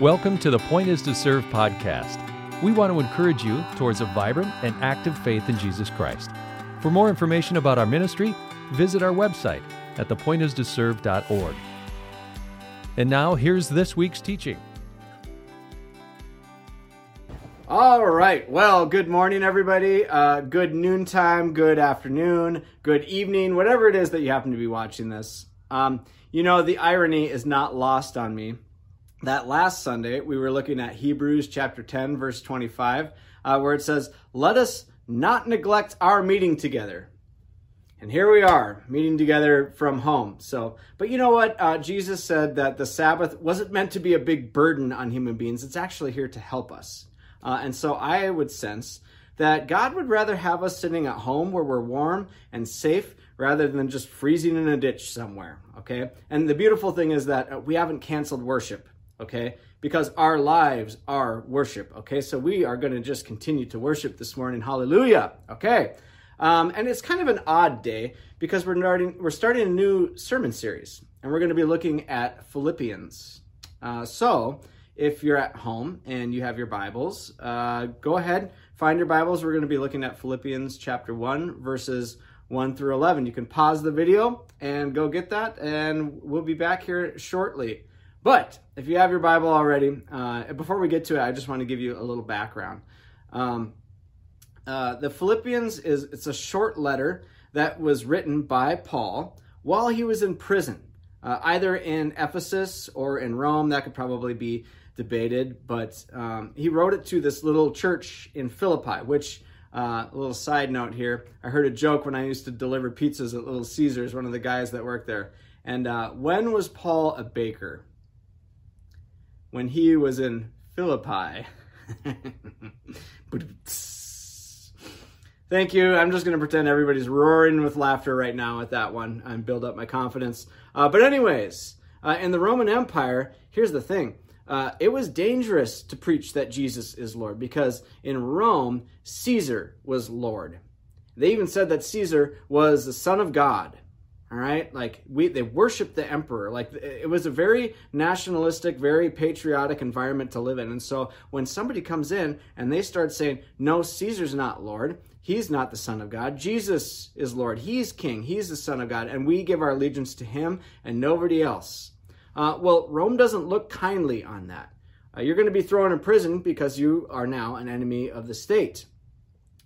Welcome to the Point is to Serve podcast. We want to encourage you towards a vibrant and active faith in Jesus Christ. For more information about our ministry, visit our website at thepointistoserve.org. And now, here's this week's teaching. All right. Well, good morning, everybody. Uh, good noontime, good afternoon, good evening, whatever it is that you happen to be watching this. Um, you know, the irony is not lost on me that last Sunday we were looking at Hebrews chapter 10, verse 25, uh, where it says, Let us not neglect our meeting together. And here we are, meeting together from home. So, but you know what? Uh, Jesus said that the Sabbath wasn't meant to be a big burden on human beings. It's actually here to help us. Uh, and so I would sense that God would rather have us sitting at home where we're warm and safe rather than just freezing in a ditch somewhere. Okay. And the beautiful thing is that uh, we haven't canceled worship okay? Because our lives are worship, okay? So we are going to just continue to worship this morning. Hallelujah, okay? Um, and it's kind of an odd day because we're starting, we're starting a new sermon series and we're going to be looking at Philippians. Uh, so if you're at home and you have your Bibles, uh, go ahead, find your Bibles. We're going to be looking at Philippians chapter 1, verses 1 through 11. You can pause the video and go get that, and we'll be back here shortly. But if you have your Bible already, uh, before we get to it, I just want to give you a little background. Um, uh, the Philippians is it's a short letter that was written by Paul while he was in prison, uh, either in Ephesus or in Rome. That could probably be debated, but um, he wrote it to this little church in Philippi, which. Uh, a little side note here. I heard a joke when I used to deliver pizzas at Little Caesars, one of the guys that worked there. And uh, when was Paul a baker? When he was in Philippi. Thank you. I'm just going to pretend everybody's roaring with laughter right now at that one and build up my confidence. Uh, but, anyways, uh, in the Roman Empire, here's the thing uh, it was dangerous to preach that Jesus is Lord because in Rome, Caesar was Lord. They even said that Caesar was the Son of God. All right, like we they worshiped the emperor. Like it was a very nationalistic, very patriotic environment to live in. And so when somebody comes in and they start saying, "No, Caesar's not Lord. He's not the Son of God. Jesus is Lord. He's King. He's the Son of God, and we give our allegiance to Him and nobody else." Uh, well, Rome doesn't look kindly on that. Uh, you're going to be thrown in prison because you are now an enemy of the state.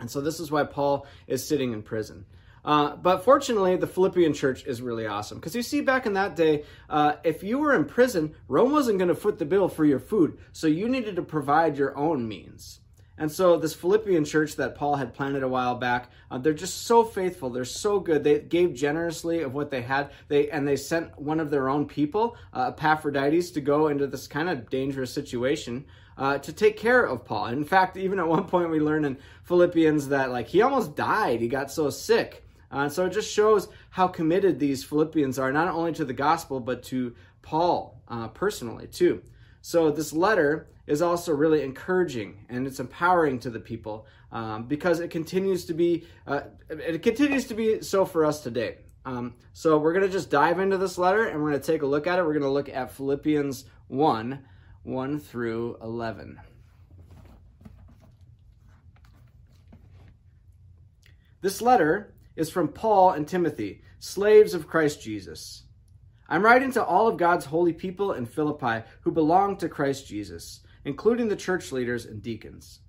And so this is why Paul is sitting in prison. Uh, but fortunately, the Philippian church is really awesome. Because you see, back in that day, uh, if you were in prison, Rome wasn't going to foot the bill for your food. So you needed to provide your own means. And so, this Philippian church that Paul had planted a while back, uh, they're just so faithful. They're so good. They gave generously of what they had. They and they sent one of their own people, uh, Epaphroditus, to go into this kind of dangerous situation uh, to take care of Paul. In fact, even at one point, we learn in Philippians that like he almost died. He got so sick. Uh, so it just shows how committed these Philippians are, not only to the gospel, but to Paul uh, personally, too. So this letter is also really encouraging and it's empowering to the people um, because it continues to be uh, it continues to be so for us today. Um, so we're going to just dive into this letter and we're going to take a look at it. We're going to look at Philippians 1 1 through 11. This letter is from Paul and Timothy, slaves of Christ Jesus. I'm writing to all of God's holy people in Philippi who belong to Christ Jesus, including the church leaders and deacons.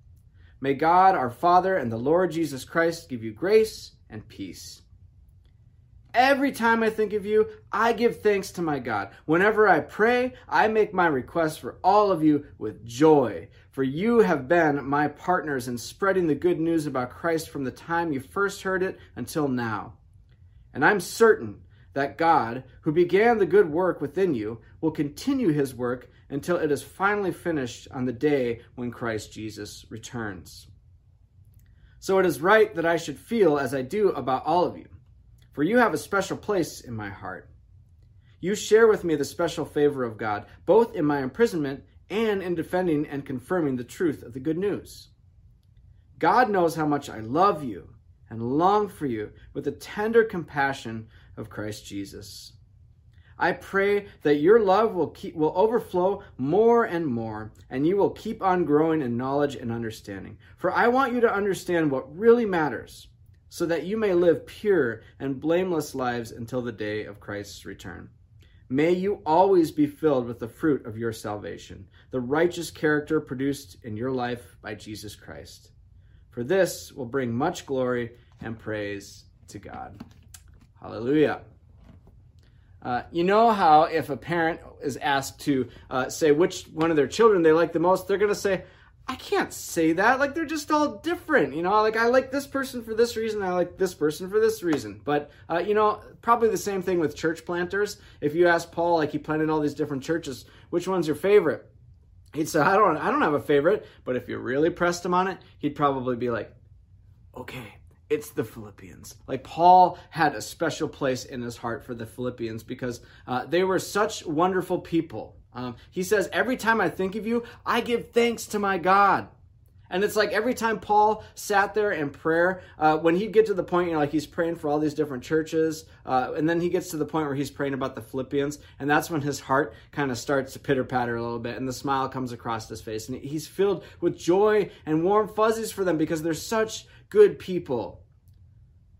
May God, our Father, and the Lord Jesus Christ give you grace and peace. Every time I think of you, I give thanks to my God. Whenever I pray, I make my request for all of you with joy, for you have been my partners in spreading the good news about Christ from the time you first heard it until now. And I'm certain that God, who began the good work within you, will continue his work until it is finally finished on the day when Christ Jesus returns. So it is right that I should feel as I do about all of you, for you have a special place in my heart. You share with me the special favor of God, both in my imprisonment and in defending and confirming the truth of the good news. God knows how much I love you and long for you with the tender compassion of Christ Jesus. I pray that your love will keep will overflow more and more, and you will keep on growing in knowledge and understanding. For I want you to understand what really matters, so that you may live pure and blameless lives until the day of Christ's return. May you always be filled with the fruit of your salvation, the righteous character produced in your life by Jesus Christ. For this will bring much glory and praise to God. Hallelujah. Uh, you know how if a parent is asked to uh, say which one of their children they like the most, they're going to say, I can't say that. Like they're just all different. You know, like I like this person for this reason, I like this person for this reason. But uh, you know, probably the same thing with church planters. If you ask Paul, like he planted all these different churches, which one's your favorite? He'd say, I don't, I don't have a favorite. But if you really pressed him on it, he'd probably be like, Okay, it's the Philippians. Like Paul had a special place in his heart for the Philippians because uh, they were such wonderful people. Um, he says, Every time I think of you, I give thanks to my God. And it's like every time Paul sat there in prayer, uh, when he'd get to the point, you know, like he's praying for all these different churches, uh, and then he gets to the point where he's praying about the Philippians, and that's when his heart kind of starts to pitter patter a little bit, and the smile comes across his face, and he's filled with joy and warm fuzzies for them because they're such good people.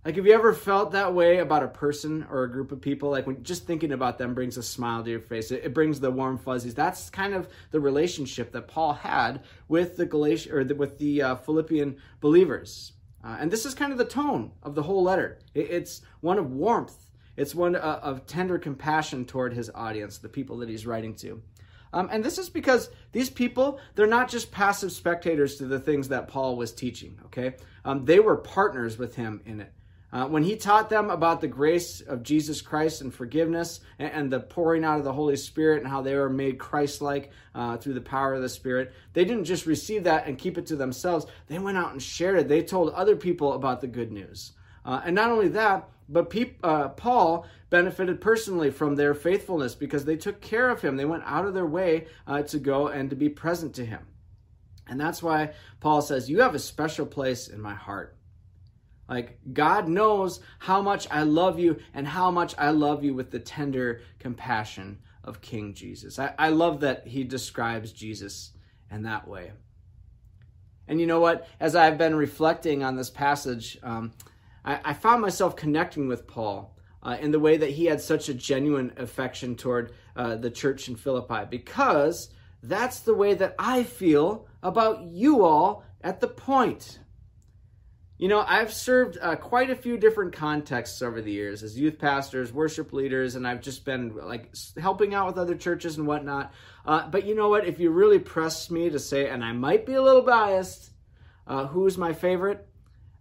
Like, have you ever felt that way about a person or a group of people? Like, when just thinking about them brings a smile to your face, it, it brings the warm fuzzies. That's kind of the relationship that Paul had with the Galatian or the, with the uh, Philippian believers. Uh, and this is kind of the tone of the whole letter. It, it's one of warmth. It's one uh, of tender compassion toward his audience, the people that he's writing to. Um, and this is because these people, they're not just passive spectators to the things that Paul was teaching, okay? Um, they were partners with him in it. Uh, when he taught them about the grace of Jesus Christ and forgiveness and, and, the pouring out of the Holy Spirit and how they were made Christ like uh, through the power of the Spirit, they didn't just receive that and keep it to themselves. They went out and shared it. They told other people about the good news. Uh, and not only that, but pe- uh, Paul benefited personally from their faithfulness because they took care of him. They went out of their way uh, to go and to be present to him. And that's why Paul says, You have a special place in my heart. Like, God knows how much I love you and how much I love you with the tender compassion of King Jesus. I, I love that he describes Jesus in that way. And you know what? As I've been reflecting on this passage, um, I, I, found myself connecting with Paul uh, in the way that he had such a genuine affection toward uh, the church in Philippi, because that's the way that I feel about you all at the point. You know, I've served uh, quite a few different contexts over the years as youth pastors, worship leaders, and I've just been like helping out with other churches and whatnot. Uh, but you know what? If you really press me to say, and I might be a little biased, uh, who's my favorite?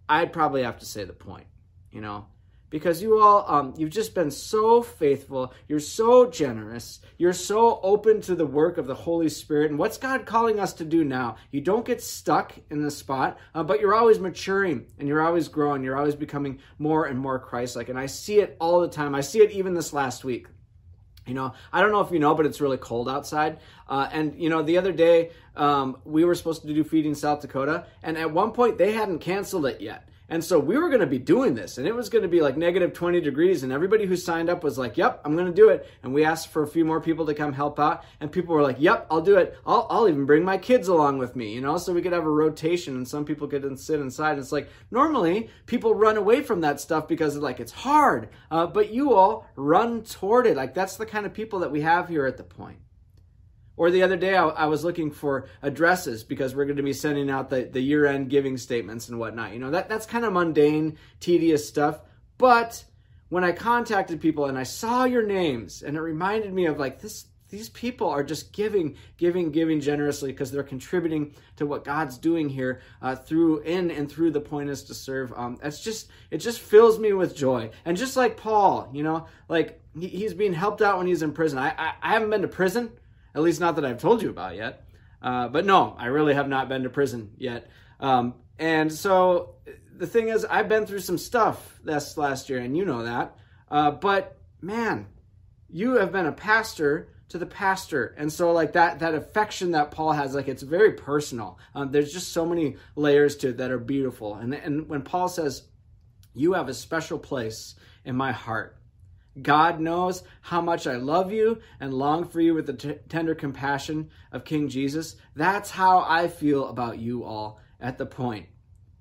I'd probably have to say the point. You know, because you all um, you've just been so faithful. You're so generous. You're so open to the work of the holy spirit and what's god calling us to do now. You don't get stuck in the spot uh, but you're always maturing and you're always growing. You're always becoming more and more christ-like. And i see it all the time. I see it even this last week. You know, I don't know if you know, but it's really cold outside. Uh, and, you know, the other day, um, we were supposed to do Feeding South Dakota, and at one point they hadn't canceled it yet. And so we were going to be doing this, and it was going to be like negative 20 degrees. And everybody who signed up was like, Yep, I'm going to do it. And we asked for a few more people to come help out. And people were like, Yep, I'll do it. I'll, I'll even bring my kids along with me, you know, so we could have a rotation and some people could sit inside. It's like normally people run away from that stuff because like it's hard, uh, but you all run toward it. Like that's the kind of people that we have here at the point. Or the other day, I, I, was looking for addresses because we're going to be sending out the, the year end giving statements and whatnot. You know, that, that's kind of mundane, tedious stuff. But when I contacted people and I saw your names, and it reminded me of like this, these people are just giving, giving, giving generously because they're contributing to what God's doing here uh, through in and through the point is to serve. Um, that's just it just fills me with joy. And just like Paul, you know, like he, he's being helped out when he's in prison. I, I I haven't been to prison. At least not that I've told you about yet. Uh, but no, I really have not been to prison yet. Um, and so the thing is, I've been through some stuff this last year, and you know that. Uh, but man, you have been a pastor to the pastor, and so like that that affection that Paul has, like it's very personal. Um, there's just so many layers to it that are beautiful. And and when Paul says, "You have a special place in my heart," God knows how much I love you and long for you with the t- tender compassion of King Jesus. That's how I feel about you all at the point.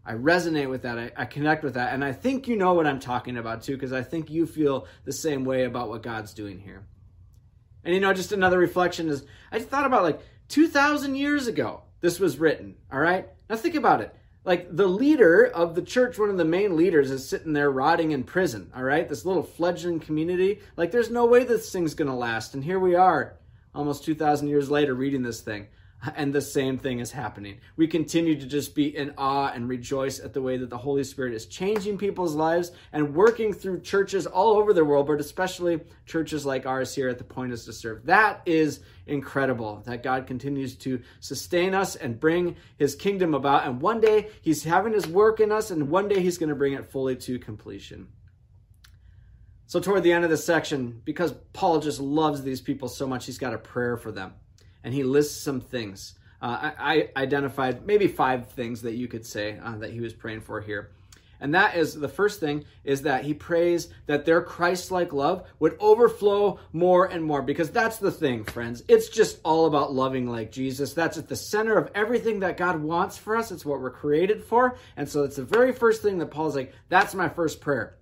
I resonate with that. I, I connect with that. And I think you know what I'm talking about too, because I think you feel the same way about what God's doing here. And you know, just another reflection is I just thought about like 2,000 years ago, this was written. All right. Now think about it like the leader of the church, one of the main leaders, is sitting there rotting in prison. All right, this little fledgling community. Like, there's no way this thing's gonna last. And here we are, almost 2,000 years later, reading this thing and the same thing is happening. We continue to just be in awe and rejoice at the way that the Holy Spirit is changing people's lives and working through churches all over the world, but especially churches like ours here at the Point is to Serve. That is incredible that God continues to sustain us and bring his kingdom about. And one day he's having his work in us, and one day he's going to bring it fully to completion. So, toward the end of this section, because Paul just loves these people so much, he's got a prayer for them and he lists some things. Uh, I, I, identified maybe five things that you could say uh, that he was praying for here. And that is the first thing is that he prays that their Christ like love would overflow more and more because that's the thing, friends. It's just all about loving like Jesus. That's at the center of everything that God wants for us. It's what we're created for. And so it's the very first thing that Paul's like, that's my first prayer.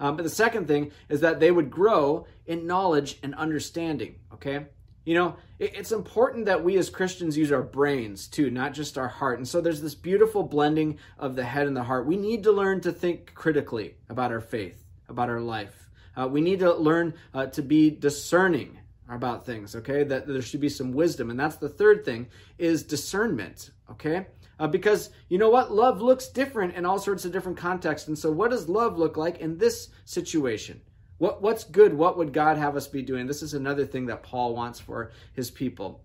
Um, but the second thing is that they would grow in knowledge and understanding, okay? You know, it's important that we as Christians use our brains too, not just our heart. And so there's this beautiful blending of the head and the heart. We need to learn to think critically about our faith, about our life. Uh, we need to learn uh, to be discerning about things, okay? That there should be some wisdom. And that's the third thing is discernment, okay? Uh, because you know what? Love looks different in all sorts of different contexts. And so, what does love look like in this situation? What, what's good? What would God have us be doing? This is another thing that Paul wants for his people.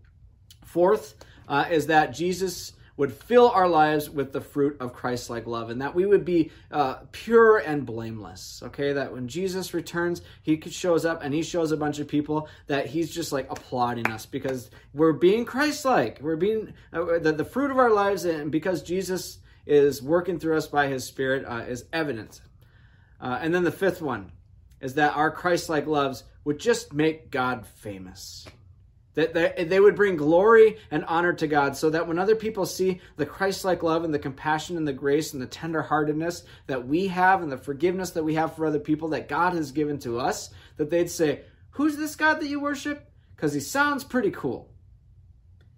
Fourth uh, is that Jesus would fill our lives with the fruit of Christ like love and that we would be uh, pure and blameless. Okay, that when Jesus returns, he shows up and he shows a bunch of people that he's just like applauding us because we're being Christ like. We're being uh, the, the fruit of our lives, and because Jesus is working through us by his Spirit, uh, is evident. Uh, and then the fifth one is that our Christ like loves would just make God famous. That they would bring glory and honor to God so that when other people see the Christ like love and the compassion and the grace and the tenderheartedness that we have and the forgiveness that we have for other people that God has given to us, that they'd say, Who's this God that you worship? Because he sounds pretty cool.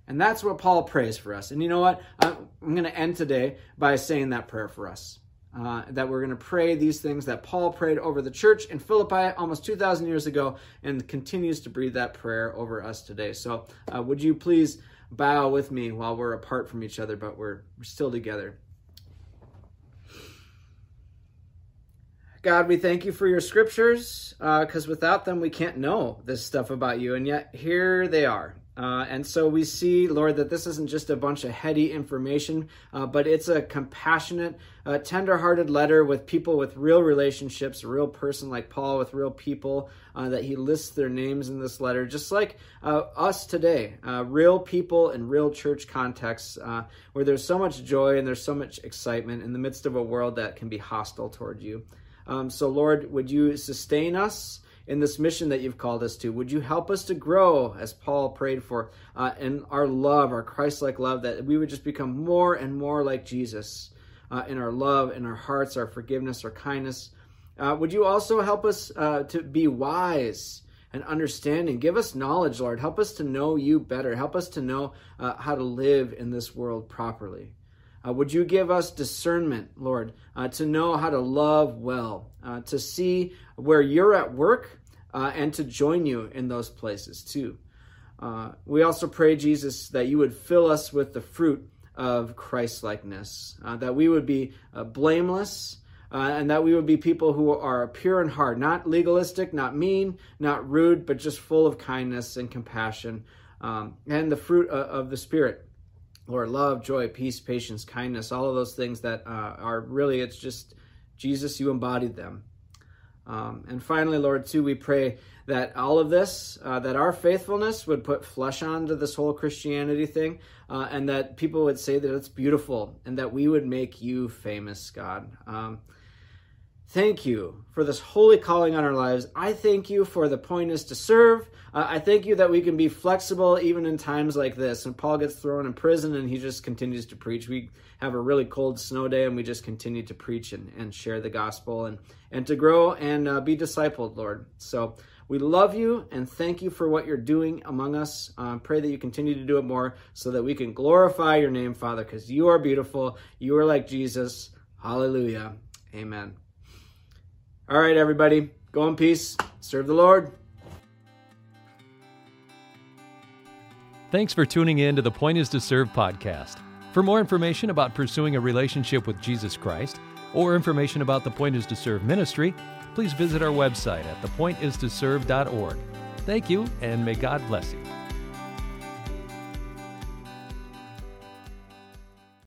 And that's what Paul prays for us. And you know what? I'm going to end today by saying that prayer for us uh, that we're going to pray these things that Paul prayed over the church in Philippi almost 2,000 years ago and continues to breathe that prayer over us today. So, uh, would you please bow with me while we're apart from each other, but we're, we're still together? God, we thank you for your scriptures because uh, without them, we can't know this stuff about you. And yet, here they are. Uh, and so we see, Lord, that this isn't just a bunch of heady information, uh, but it's a compassionate, uh, tender-hearted letter with people with real relationships, a real person like Paul with real people, uh, that he lists their names in this letter, just like uh, us today, uh, real people in real church contexts, where there's so much joy and there's so much excitement in the midst of a world that can be hostile toward you. Um, so, Lord, would you sustain us? In this mission that you've called us to. Would you help us to grow, as Paul prayed for, uh, in our love, our Christ like love, that we would just become more and more like Jesus uh, in our love, in our hearts, our forgiveness, our kindness. Uh, would you also help us uh, to be wise? and understanding. Give us knowledge, Lord. Help us to know you better. Help us to know uh, how to live in this world properly. Uh, would you give us discernment, Lord, uh, to know how to love well, uh, to see where you're at work uh, and to join you in those places too. Uh, we also pray, Jesus, that you would fill us with the fruit of Christ likeness, uh, that we would be blameless. And that we would be people who are pure in heart, not legalistic, not mean, not rude, but just full of kindness and compassion, um, and the fruit of the Spirit. Lord, love, joy, peace, patience, kindness, all of those things that uh, are really, it's just Jesus, you embodied them. Um, and finally, Lord, too, we pray that all of this, uh, that our faithfulness would put flesh onto this whole Christianity thing, uh, and that people would say that it's beautiful, and that we would make you famous, God. Um, thank you for this holy calling on our lives. I thank you for the point is to serve. Uh, I thank you that we can be flexible even in times like this. And Paul gets thrown in prison and he just continues to preach. We have a really cold snow day and we just continue to preach and, and share the gospel and, and to grow and uh, be discipled, Lord. So we love you and thank you for what you're doing among us. Um, pray that you continue to do it more so that we can glorify your name, Father, because you are beautiful. You are like Jesus. Hallelujah. Amen. All right, everybody, go in peace. Serve the Lord. Thanks for tuning in to the Point is to Serve podcast. For more information about pursuing a relationship with Jesus Christ or information about the Point is to Serve ministry, please visit our website at thepointistoserve.org. Thank you, and may God bless you.